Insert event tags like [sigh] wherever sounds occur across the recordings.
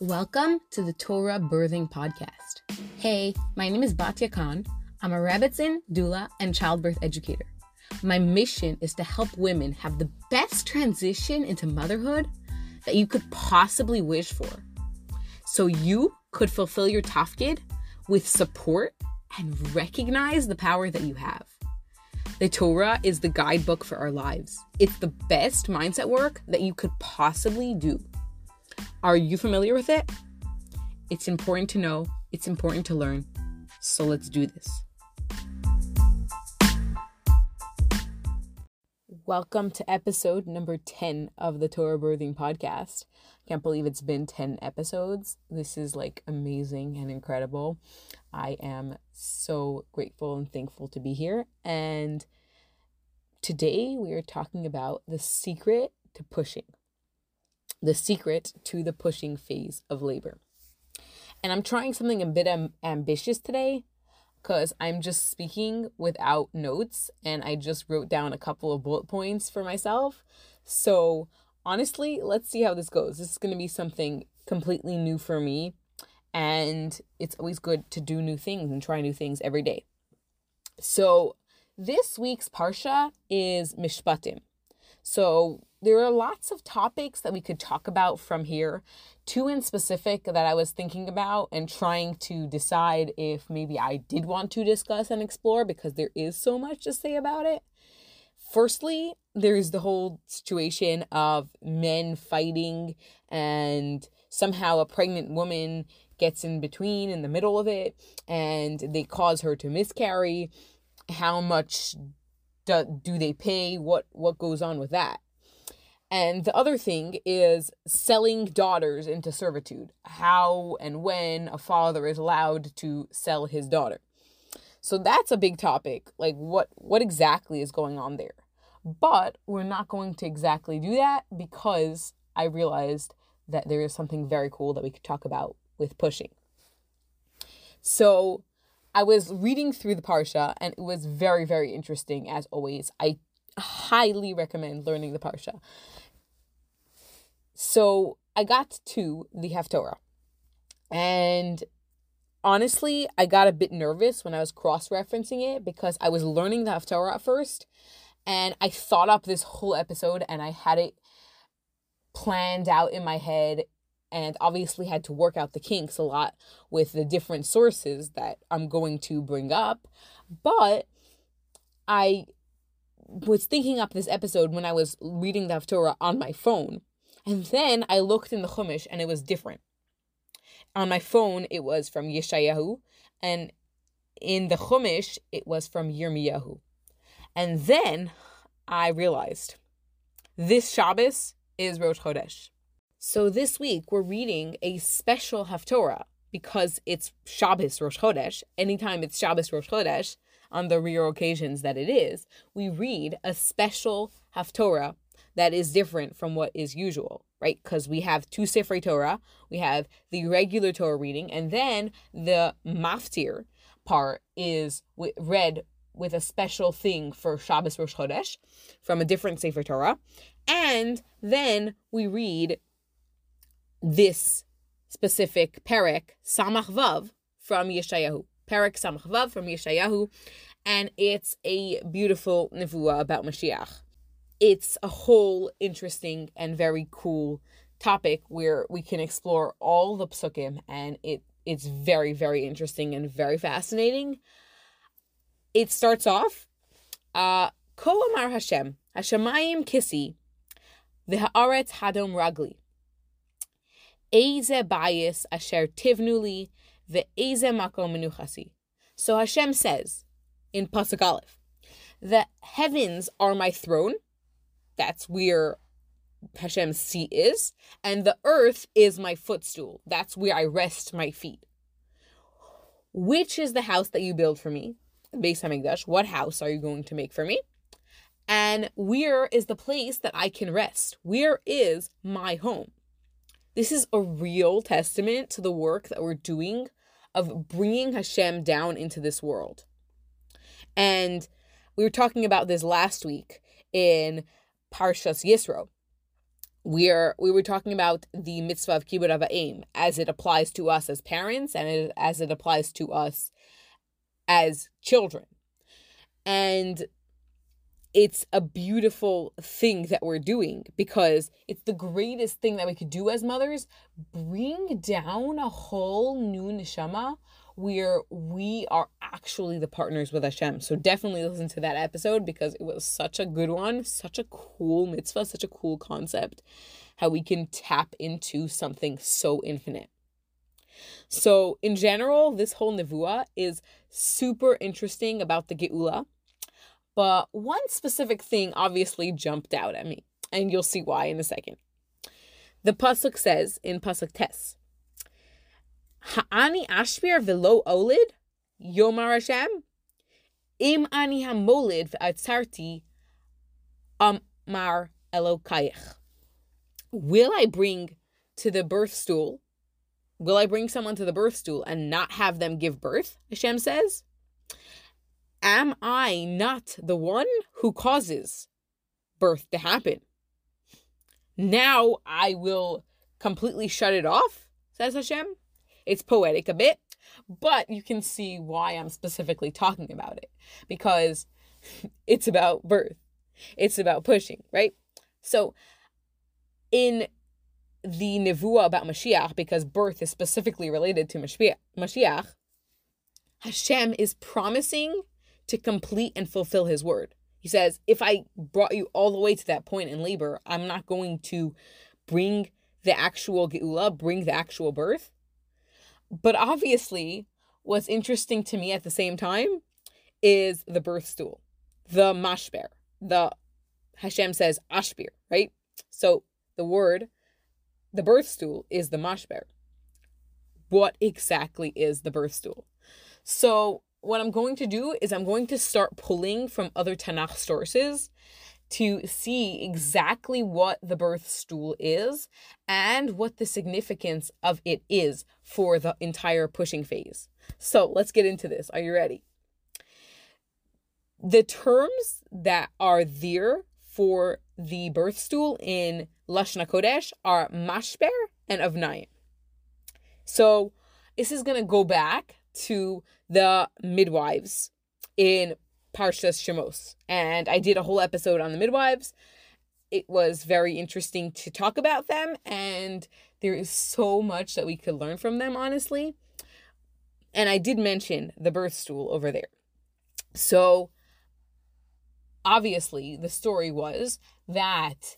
Welcome to the Torah Birthing Podcast. Hey, my name is Batya Khan. I'm a Rebbetzin, doula, and childbirth educator. My mission is to help women have the best transition into motherhood that you could possibly wish for. So you could fulfill your tafkid with support and recognize the power that you have. The Torah is the guidebook for our lives. It's the best mindset work that you could possibly do. Are you familiar with it? It's important to know, it's important to learn. So let's do this. Welcome to episode number 10 of the Torah Birthing Podcast. Can't believe it's been 10 episodes. This is like amazing and incredible. I am so grateful and thankful to be here. And today we are talking about the secret to pushing, the secret to the pushing phase of labor. And I'm trying something a bit am- ambitious today because I'm just speaking without notes and I just wrote down a couple of bullet points for myself. So, honestly, let's see how this goes. This is going to be something completely new for me and it's always good to do new things and try new things every day. So, this week's Parsha is Mishpatim. So, there are lots of topics that we could talk about from here. Two in specific that I was thinking about and trying to decide if maybe I did want to discuss and explore because there is so much to say about it. Firstly, there's the whole situation of men fighting and somehow a pregnant woman gets in between in the middle of it and they cause her to miscarry how much do, do they pay? What what goes on with that? And the other thing is selling daughters into servitude. How and when a father is allowed to sell his daughter. So that's a big topic. Like what what exactly is going on there? But we're not going to exactly do that because i realized that there is something very cool that we could talk about with pushing. So I was reading through the Parsha and it was very, very interesting as always. I highly recommend learning the Parsha. So I got to the Haftorah. And honestly, I got a bit nervous when I was cross referencing it because I was learning the Haftorah at first. And I thought up this whole episode and I had it planned out in my head and obviously had to work out the kinks a lot with the different sources that I'm going to bring up. But I was thinking up this episode when I was reading the Haftorah on my phone. And then I looked in the Chumash and it was different. On my phone, it was from Yeshayahu, and in the Chumash, it was from Yirmiyahu. And then I realized this Shabbos is Rosh Chodesh. So this week we're reading a special Haftorah because it's Shabbos Rosh Chodesh. Anytime it's Shabbos Rosh Chodesh, on the rare occasions that it is, we read a special Haftorah that is different from what is usual, right? Because we have two Sifrei Torah, we have the regular Torah reading, and then the Maftir part is read with a special thing for Shabbos Rosh Chodesh from a different Sefer Torah. And then we read this specific Perek Samach Vav from Yeshayahu. Perek Samach Vav from Yeshayahu, and it's a beautiful nevuah about Mashiach. It's a whole interesting and very cool topic where we can explore all the psukim, and it it's very very interesting and very fascinating. It starts off, uh, Ko Amar Hashem Hashemayim Kisi, the Haaretz Hadom Ragli. Eze bayis asher tivnuli ve'eze makom menuchasi. So Hashem says in Pasuk Aleph, the heavens are my throne. That's where Hashem's seat is, and the earth is my footstool. That's where I rest my feet. Which is the house that you build for me? Beis Hamikdash. What house are you going to make for me? And where is the place that I can rest? Where is my home? This is a real testament to the work that we're doing of bringing Hashem down into this world. And we were talking about this last week in Parshas Yisro, we are we were talking about the mitzvah of kibbud aim as it applies to us as parents and as it applies to us as children. And it's a beautiful thing that we're doing because it's the greatest thing that we could do as mothers. Bring down a whole new neshama where we are actually the partners with Hashem. So definitely listen to that episode because it was such a good one, such a cool mitzvah, such a cool concept, how we can tap into something so infinite. So, in general, this whole nevuah is super interesting about the Geula. But one specific thing obviously jumped out at me, and you'll see why in a second. The pasuk says in pasuk tes, "Ha'ani ashbir velo olid, yomar Hashem, im ani hamolid v'atzarti amar elokayich." Will I bring to the birth stool? Will I bring someone to the birth stool and not have them give birth? Hashem says. Am I not the one who causes birth to happen? Now I will completely shut it off, says Hashem. It's poetic a bit, but you can see why I'm specifically talking about it because [laughs] it's about birth, it's about pushing, right? So, in the nevuah about Mashiach, because birth is specifically related to Mashiach, Hashem is promising to complete and fulfill his word. He says, If I brought you all the way to that point in labor, I'm not going to bring the actual geula, bring the actual birth. But obviously, what's interesting to me at the same time is the birth stool, the mashber, the Hashem says ashbir, right? So the word, the birth stool is the mashber. What exactly is the birth stool? So what I'm going to do is I'm going to start pulling from other Tanakh sources to see exactly what the birth stool is and what the significance of it is for the entire pushing phase. So let's get into this. Are you ready? The terms that are there for the birth stool in Lashna Kodesh are mashber and avnayim. So this is going to go back to the midwives in Parshas Shemos. And I did a whole episode on the midwives. It was very interesting to talk about them, and there is so much that we could learn from them, honestly. And I did mention the birth stool over there. So, obviously, the story was that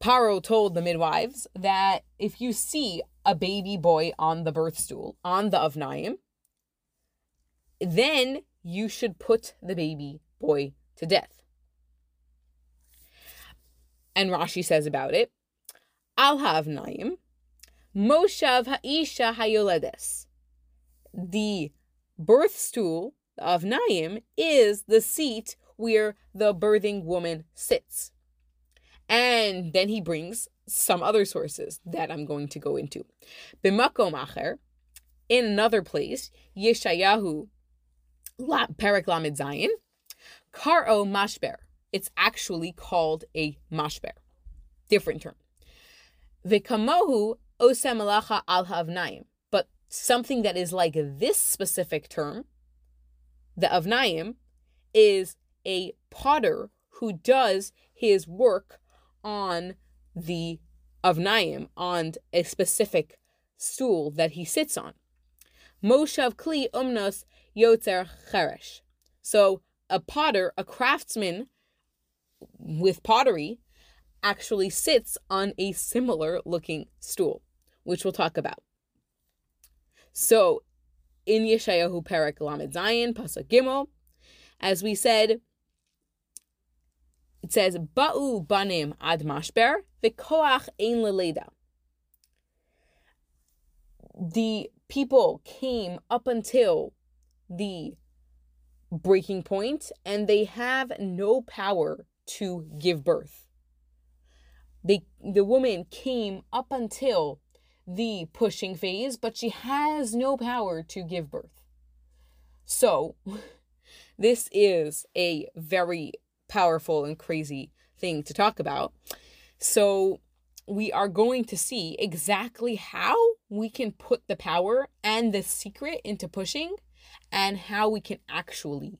Paro told the midwives that if you see a baby boy on the birth stool, on the Avnaim, then you should put the baby boy to death. And Rashi says about it, Al Havnaim, Moshav Ha'isha Hayoledes. The birth stool avnaim is the seat where the birthing woman sits. And then he brings some other sources that I'm going to go into. B'makom acher, in another place, Yeshayahu Perak Lamed Zayin, Karo Mashber. It's actually called a mashber. Different term. Vikamohu osemalacha al havnaim. But something that is like this specific term, the avnaim, is a potter who does his work on the avnaim, on a specific stool that he sits on. Moshav kli umnos yotzer cheresh. So a potter, a craftsman with pottery, actually sits on a similar looking stool, which we'll talk about. So in Yeshayahu Perek Lamed Zayin, Pasuk Gimel, as we said, it says, Ba'u banim ad mashber, v'koach ein leleda. The people came up until the breaking point and they have no power to give birth. They, the woman came up until the pushing phase, but she has no power to give birth. So, [laughs] this is a very powerful and crazy thing to talk about. So, we are going to see exactly how we can put the power and the secret into pushing and how we can actually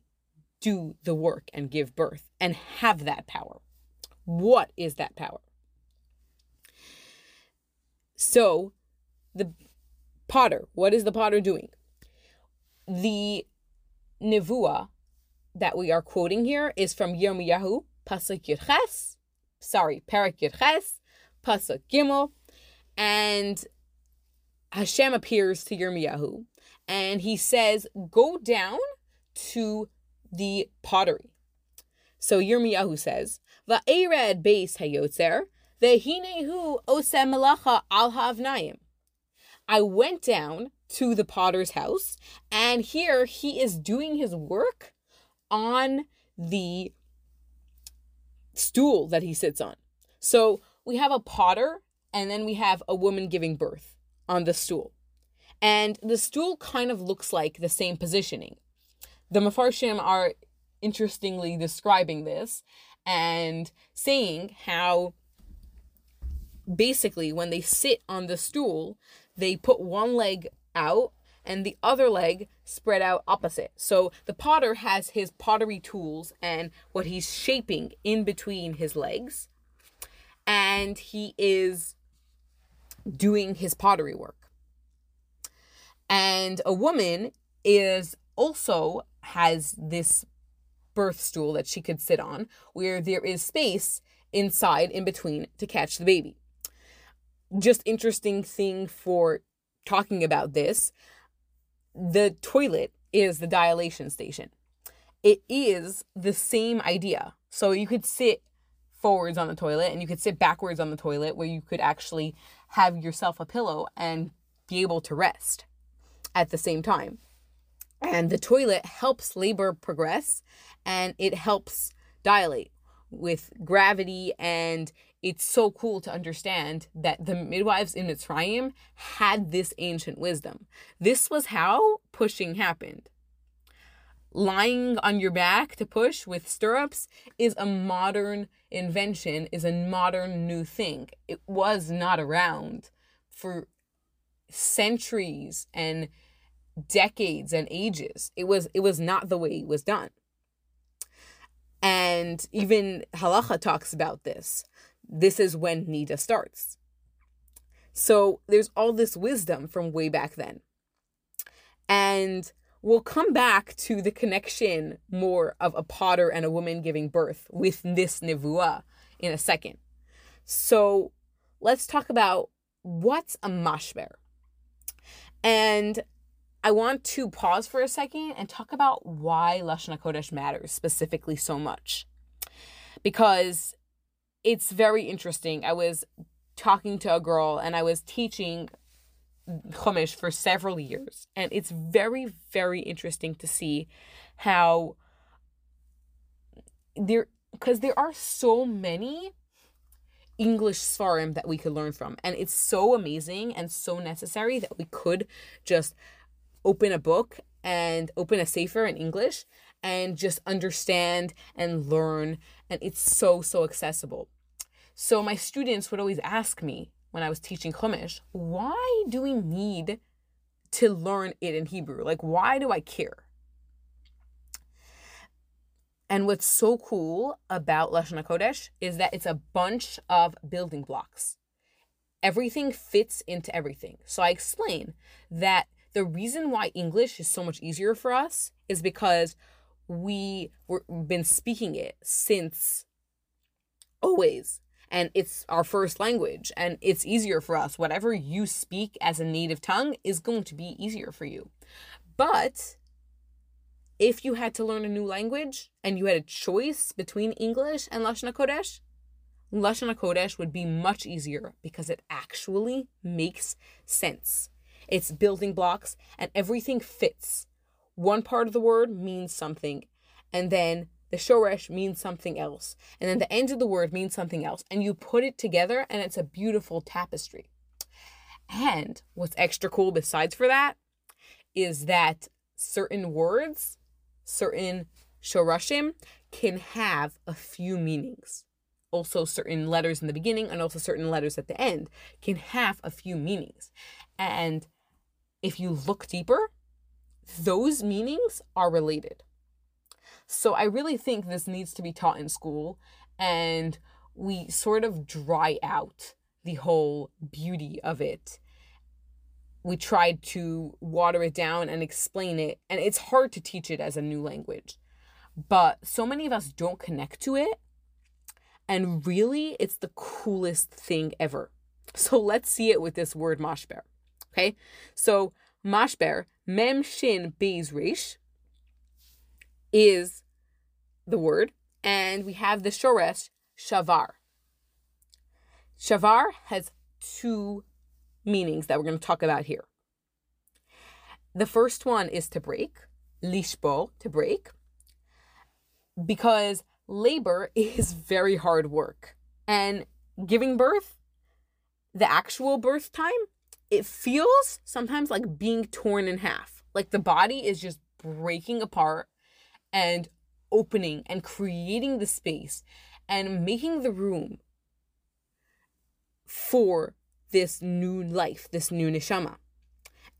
do the work and give birth and have that power. What is that power? So, the potter, what is the potter doing? The nevuah that we are quoting here is from Yirmiyahu, Pasuk Yudches, sorry, Parak Yudches, Pasuk Gimel, and Hashem appears to Yirmiyahu, and he says, "Go down to the pottery." So Yirmiyahu says, "Va'ered beis hayotzer, vehinehu osem melacha al havnayim." I went down to the potter's house, and here he is doing his work on the stool that he sits on. So we have a potter, and then we have a woman giving birth on the stool. And the stool kind of looks like the same positioning. The Mefarshim are interestingly describing this and saying how basically when they sit on the stool, they put one leg out and the other leg spread out opposite. So the potter has his pottery tools and what he's shaping in between his legs. And he is doing his pottery work. And a woman is also has this birth stool that she could sit on where there is space inside in between to catch the baby. Just interesting thing for talking about this. The toilet is the dilation station. It is the same idea. So you could sit forwards on the toilet and you could sit backwards on the toilet where you could actually have yourself a pillow and be able to rest at the same time. And the toilet helps labor progress and it helps dilate with gravity and it's so cool to understand that the midwives in Mitzrayim had this ancient wisdom. This was how pushing happened. Lying on your back to push with stirrups is a modern invention, is a modern new thing. It was not around for centuries and decades and ages. It was it was not the way it was done. And even halacha talks about this. This is when nida starts. So there's all this wisdom from way back then. And we'll come back to the connection more of a potter and a woman giving birth with this nevuah in a second. So let's talk about what's a mashber. And I want to pause for a second and talk about why Lashon HaKodesh matters specifically so much. Because it's very interesting. I was talking to a girl and I was teaching Chumash for several years. And it's very, very interesting to see how there, because there are so many English svarim that we could learn from. And it's so amazing and so necessary that we could just open a book and open a sefer in English and just understand and learn. And it's so, so accessible. So my students would always ask me when I was teaching Chumash, why do we need to learn it in Hebrew? Like, why do I care? And what's so cool about Lashon HaKodesh is that it's a bunch of building blocks. Everything fits into everything. So I explain that the reason why English is so much easier for us is because we were been speaking it since always and it's our first language and it's easier for us whatever you speak as a native tongue is going to be easier for you but if you had to learn a new language and you had a choice between English and Lashon HaKodesh, Lashon HaKodesh would be much easier because it actually makes sense. It's building blocks and everything fits. One part of the word means something, and then the shoresh means something else, and then the end of the word means something else, and you put it together, and it's a beautiful tapestry. And what's extra cool besides for that is that certain words, certain shorashim, can have a few meanings. also certain letters in the beginning and also certain letters at the end can have a few meanings. And if you look deeper, those meanings are related. So I really think this needs to be taught in school and we sort of dry out the whole beauty of it. We tried to water it down and explain it, and it's hard to teach it as a new language. But so many of us don't connect to it, and really, it's the coolest thing ever. So [laughs] let's see it with this word mashber. Okay, so mashber, mem shin beis resh, is the word, and we have the shoresh shavar. Shavar has two meanings that we're going to talk about here. The first one is to break, lishbo, to break, because labor [laughs] is very hard work. And giving birth, the actual birth time, it feels sometimes like being torn in half. Like the body is just breaking apart and opening and creating the space and making the room for this new life, this new neshama.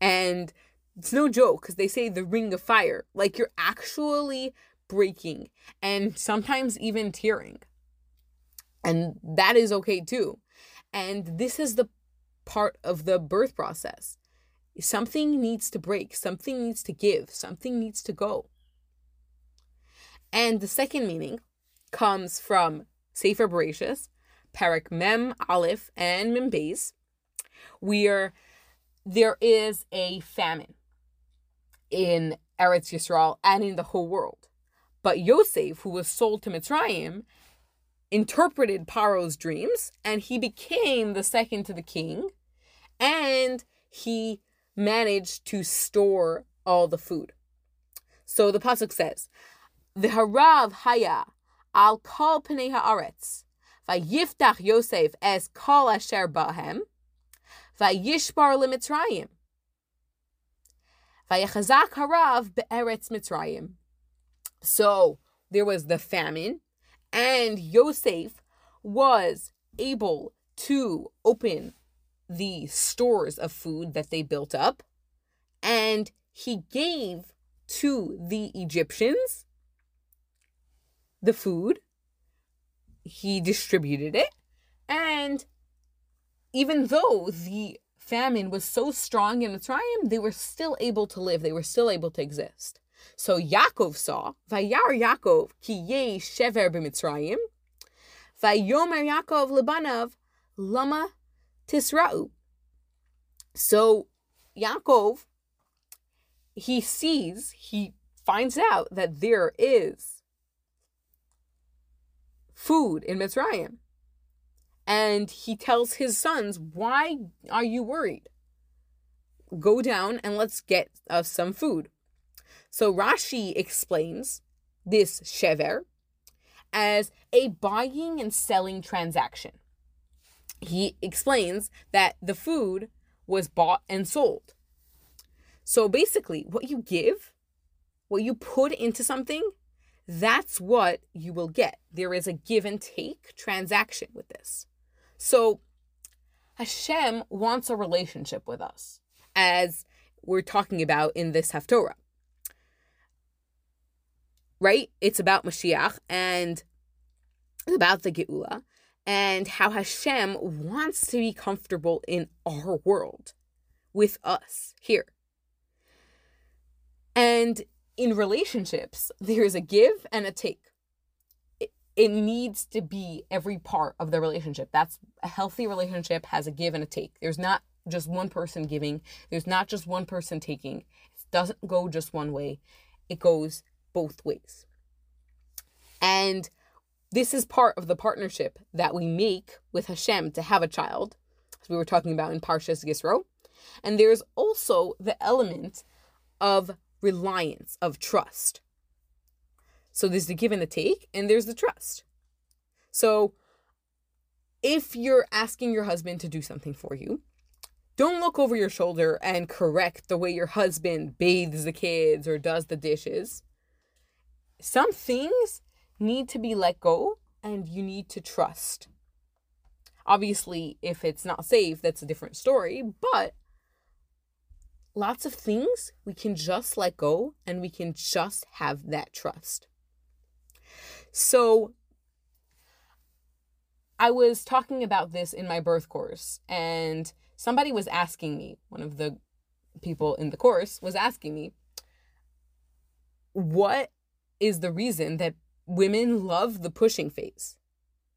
And it's no joke because they say the ring of fire. Like you're actually breaking and sometimes even tearing. And that is okay too. And this is the part of the birth process. Something needs to break, something needs to give, something needs to go. And the second meaning comes from Sefer Bereshis, Parak Mem Aleph and Mem Beis, where there is a famine in Eretz Yisrael and in the whole world. But Yosef, who was sold to Mitzrayim, interpreted Paro's dreams and he became the second to the king and he managed to store all the food. So the pasuk says, "The harav haya al kol pnei haaretz, vayiftach Yosef es kol asher bahem, vayishbar limitzrayim, vayachazak harav be'eretz Mitzrayim." So there was the famine, and Yosef was able to open the stores of food that they built up, and he gave to the Egyptians the food. He distributed it, and even though the famine was so strong in Mitzrayim, they were still able to live. They were still able to exist. So Yaakov saw, Vayar Yaakov ki ye shever b'Mitzrayim, Vayomer Yaakov lebanav lama tisra'u. So Yaakov, he sees, he finds out that there is food in Mitzrayim. And he tells his sons, Why are you worried? Go down and let's get us some food. So Rashi explains this shever as a buying and selling transaction. He explains that the food was bought and sold. So basically, what you give, what you put into something, that's what you will get. There is a give and take transaction with this. So Hashem wants a relationship with us, as we're talking about in this Haftorah right? It's about Mashiach and about the Geula and how Hashem wants to be comfortable in our world with us here. And in relationships, there's a give and a take. It, needs to be every part of the relationship. That's a healthy relationship has a give and a take. There's not just one person giving, there's not just one person taking. It doesn't go just one way, it goes both ways. And this is part of the partnership that we make with Hashem to have a child, as we were talking about in Parshas Yisro. And there's also the element of reliance, of trust. So there's the give and the take, and there's the trust. So if you're asking your husband to do something for you, don't look over your shoulder and correct the way your husband bathes the kids or does the dishes some things need to be let go and you need to trust. Obviously, if it's not safe, that's a different story, but lots of things we can just let go and we can just have that trust. So, I was talking about this in my birth course, and somebody was asking me, one of the people in the course was asking me, what is the reason that women love the pushing phase?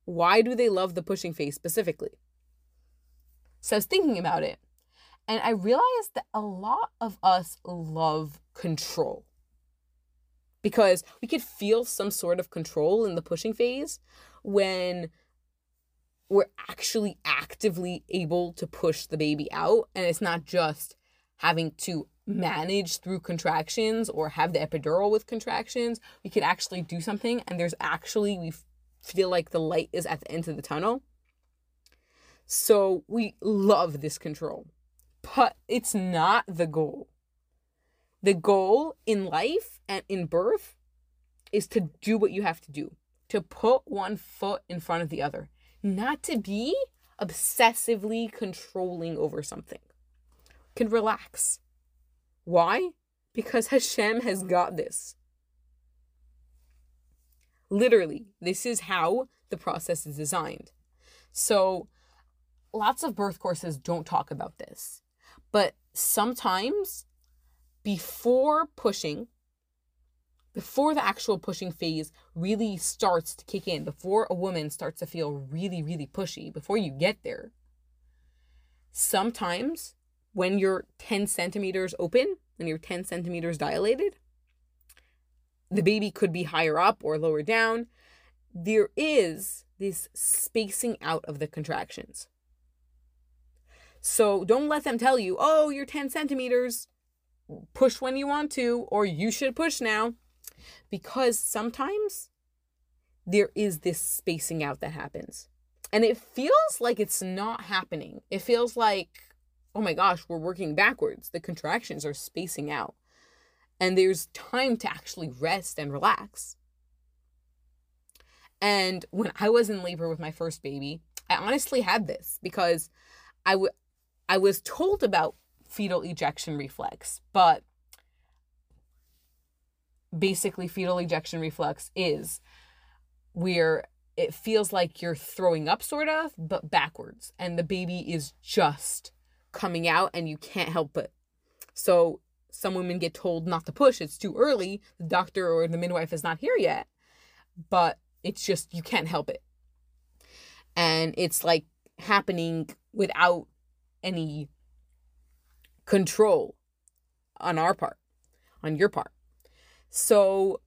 Why do they love the pushing phase specifically? So I was thinking about it, and I realized that a lot of us love control because we could feel some sort of control in the pushing phase when we're actually actively able to push the baby out. And it's not just having to manage through contractions or have the epidural with contractions. We could actually do something and there's actually we feel like the light is at the end of the tunnel. So we love this control but it's not the goal the goal in life and in birth is to do what you have to do to put one foot in front of the other not to be obsessively controlling over something. Can relax. Why? Because Hashem has got this. Literally, this is how the process is designed. So, lots of birth courses don't talk about this. But sometimes, before pushing, before the actual pushing phase really starts to kick in, before a woman starts to feel really, really pushy, before you get there, sometimes when you're 10 centimeters open and you're 10 centimeters dilated, the baby could be higher up or lower down. There is this spacing out of the contractions. So don't let them tell you, oh, you're 10 centimeters, push when you want to, or you should push now because sometimes there is this spacing out that happens. And it feels like it's not happening. It feels like, oh my gosh, we're working backwards. The contractions are spacing out. And there's time to actually rest and relax. And when I was in labor with my first baby, I honestly had this because I, was told about fetal ejection reflex, but basically fetal ejection reflex is where it feels like you're throwing up sort of but backwards and the baby is just coming out and you can't help it so some women get told not to push it's too early the doctor or the midwife is not here yet but it's just you can't help it. And it's like happening without any control on our part on your part so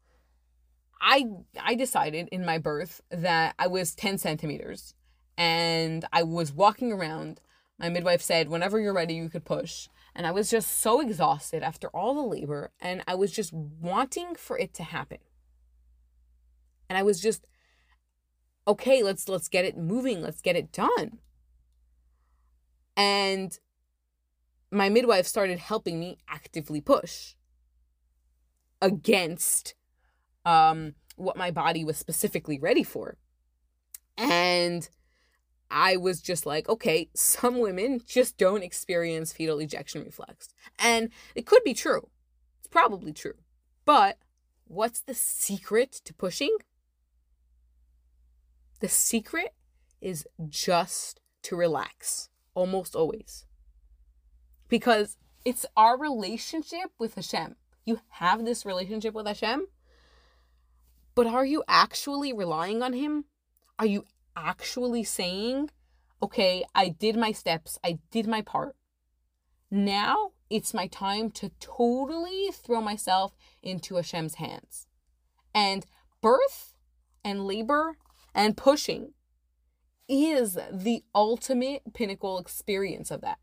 I I decided in my birth that I was 10 centimeters and I was walking around. My midwife said, whenever you're ready, you could push. And I was just so exhausted after all the labor and I was just wanting for it to happen. And I was just okay, let's let's get it moving, let's get it done. And my midwife started helping me actively push against um, what my body was specifically ready for. And I was just like, okay, some women just don't experience fetal ejection reflex. And it could be true. It's probably true. But what's the secret to pushing? The secret is just to relax, almost always. Because it's our relationship with Hashem. You have this relationship with Hashem, but are you actually relying on Him? Are you actually saying, okay, I did my steps, I did my part. Now it's my time to totally throw myself into Hashem's hands. And birth and labor and pushing is the ultimate pinnacle experience of that.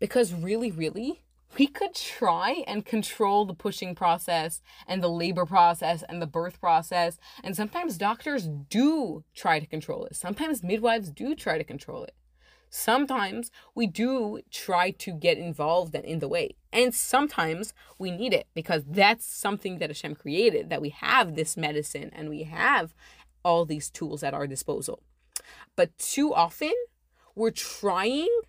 Because really, really, we could try and control the pushing process and the labor process and the birth process. And sometimes doctors do try to control it. Sometimes midwives do try to control it. Sometimes we do try to get involved and in the way. And sometimes we need it because that's something that Hashem created, that we have this medicine and we have all these tools at our disposal. But too often, we're trying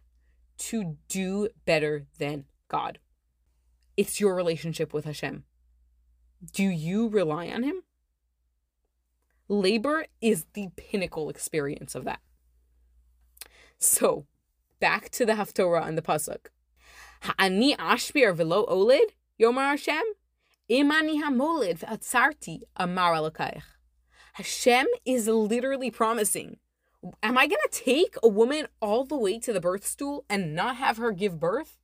to do better than God. It's your relationship with Hashem. Do you rely on Him? Labor is the pinnacle experience of that. So, back to the Haftorah and the Pasuk. Ha'ani ashbir velo olid, Yomar Hashem, imani hamolid v'atzarti, amar. Hashem is literally promising, am I going to take a woman all the way to the birth stool and not have her give birth?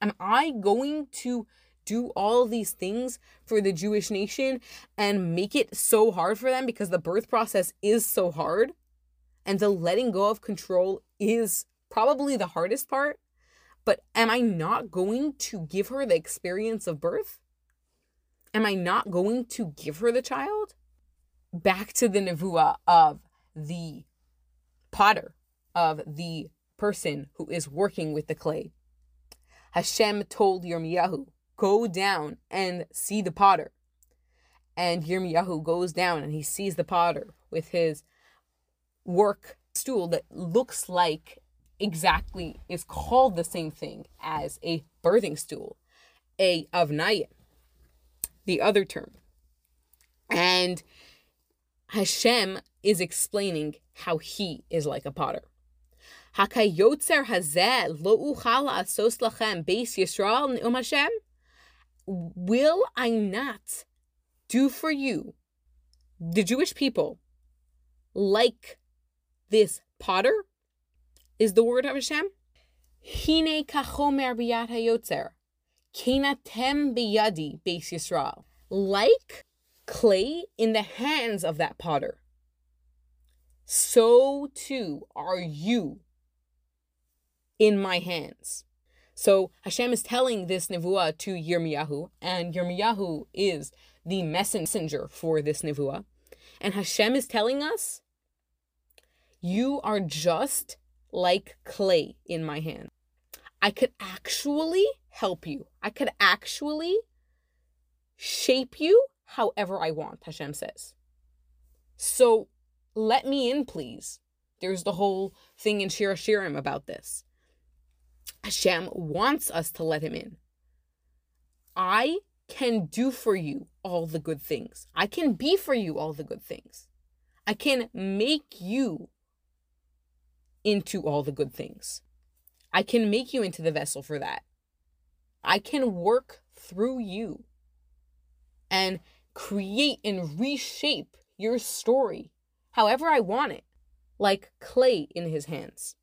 Am I going to do all these things for the Jewish nation and make it so hard for them because the birth process is so hard? And the letting go of control is probably the hardest part. But am I not going to give her the experience of birth? Am I not going to give her the child? Back to the nevuah of the potter, of the person who is working with the clay. Hashem told Yirmiyahu, go down and see the potter. And Yirmiyahu goes down and he sees the potter with his work stool that looks like exactly is called the same thing as a birthing stool, a avnayim, the other term. And Hashem is explaining how he is like a potter. Hakayotzer hazeh lo uchal asos lachem beis Yisrael ne'um? Will I not do for you, the Jewish people, like this potter? Is the word of Hashem? Hine kachomer biyat hayotzer, kenatem biyadi beis Yisrael. Like clay in the hands of that potter, so too are you in my hands. So Hashem is telling this nevuah to Yirmiyahu, and Yirmiyahu is the messenger for this nevuah. And Hashem is telling us, you are just like clay in my hand. I could actually help you. I could actually shape you however I want, Hashem says. So let me in, please. There's the whole thing in Shir Hashirim about this. Hashem wants us to let him in. I can do for you all the good things. I can be for you all the good things. I can make you into all the good things. I can make you into the vessel for that. I can work through you and create and reshape your story however I want it, like clay in his hands.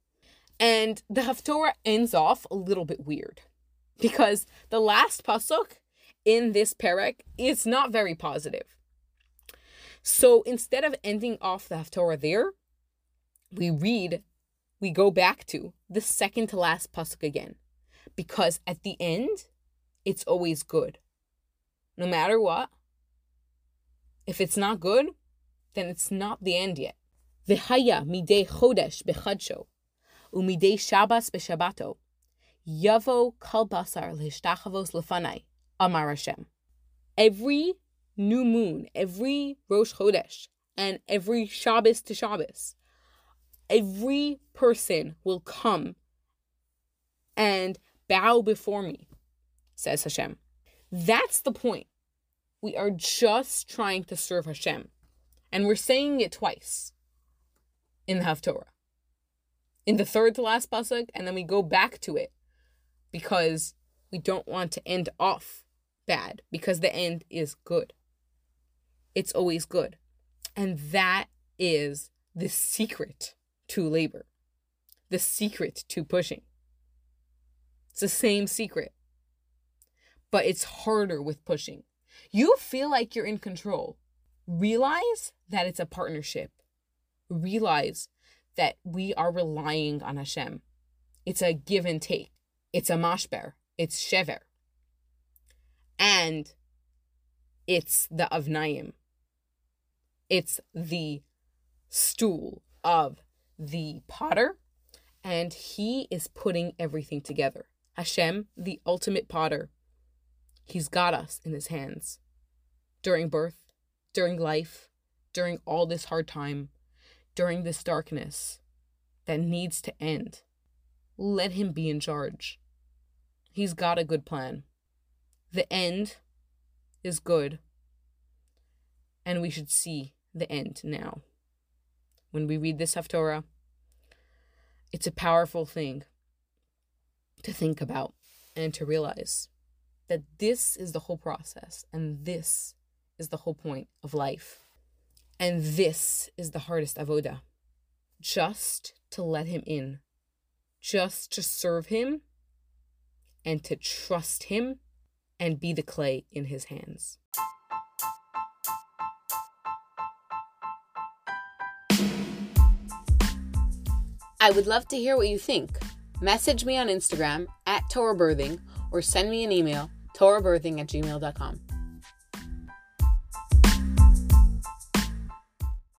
And the Haftorah ends off a little bit weird because the last pasuk in this parak is not very positive. So instead of ending off the Haftorah there, we read, we go back to the second to last pasuk again, because at the end, it's always good. No matter what, if it's not good, then it's not the end yet. V'haya midei chodesh bechadsho, umide Shabbos b'Shabato, yavo kalbasar basar l'Fanai, amar Hashem. Every new moon, every Rosh Chodesh, and every Shabbos to Shabbos, every person will come and bow before me, says Hashem. That's the point. We are just trying to serve Hashem. And we're saying it twice in the Haftorah in the third to last pasuk, and then we go back to it because we don't want to end off bad because the end is good. It's always good. And that is the secret to labor, the secret to pushing. It's the same secret, but it's harder with pushing. You feel like you're in control. Realize that it's a partnership. Realize that we are relying on Hashem. It's a give and take. It's a mashber. It's shever. And it's the avnayim. It's the stool of the potter, and he is putting everything together. Hashem, the ultimate potter, he's got us in his hands during birth, during life, during all this hard time, during this darkness that needs to end. Let Him be in charge. He's got a good plan. The end is good, and we should see the end now. When we read this Haftorah, it's a powerful thing to think about and to realize that this is the whole process and this is the whole point of life. And this is the hardest avoda. Just to let him in, just to serve him and to trust him and be the clay in his hands. I would love to hear what you think. Message me on Instagram at Torah Birthing or send me an email, torahbirthing at gmail.com.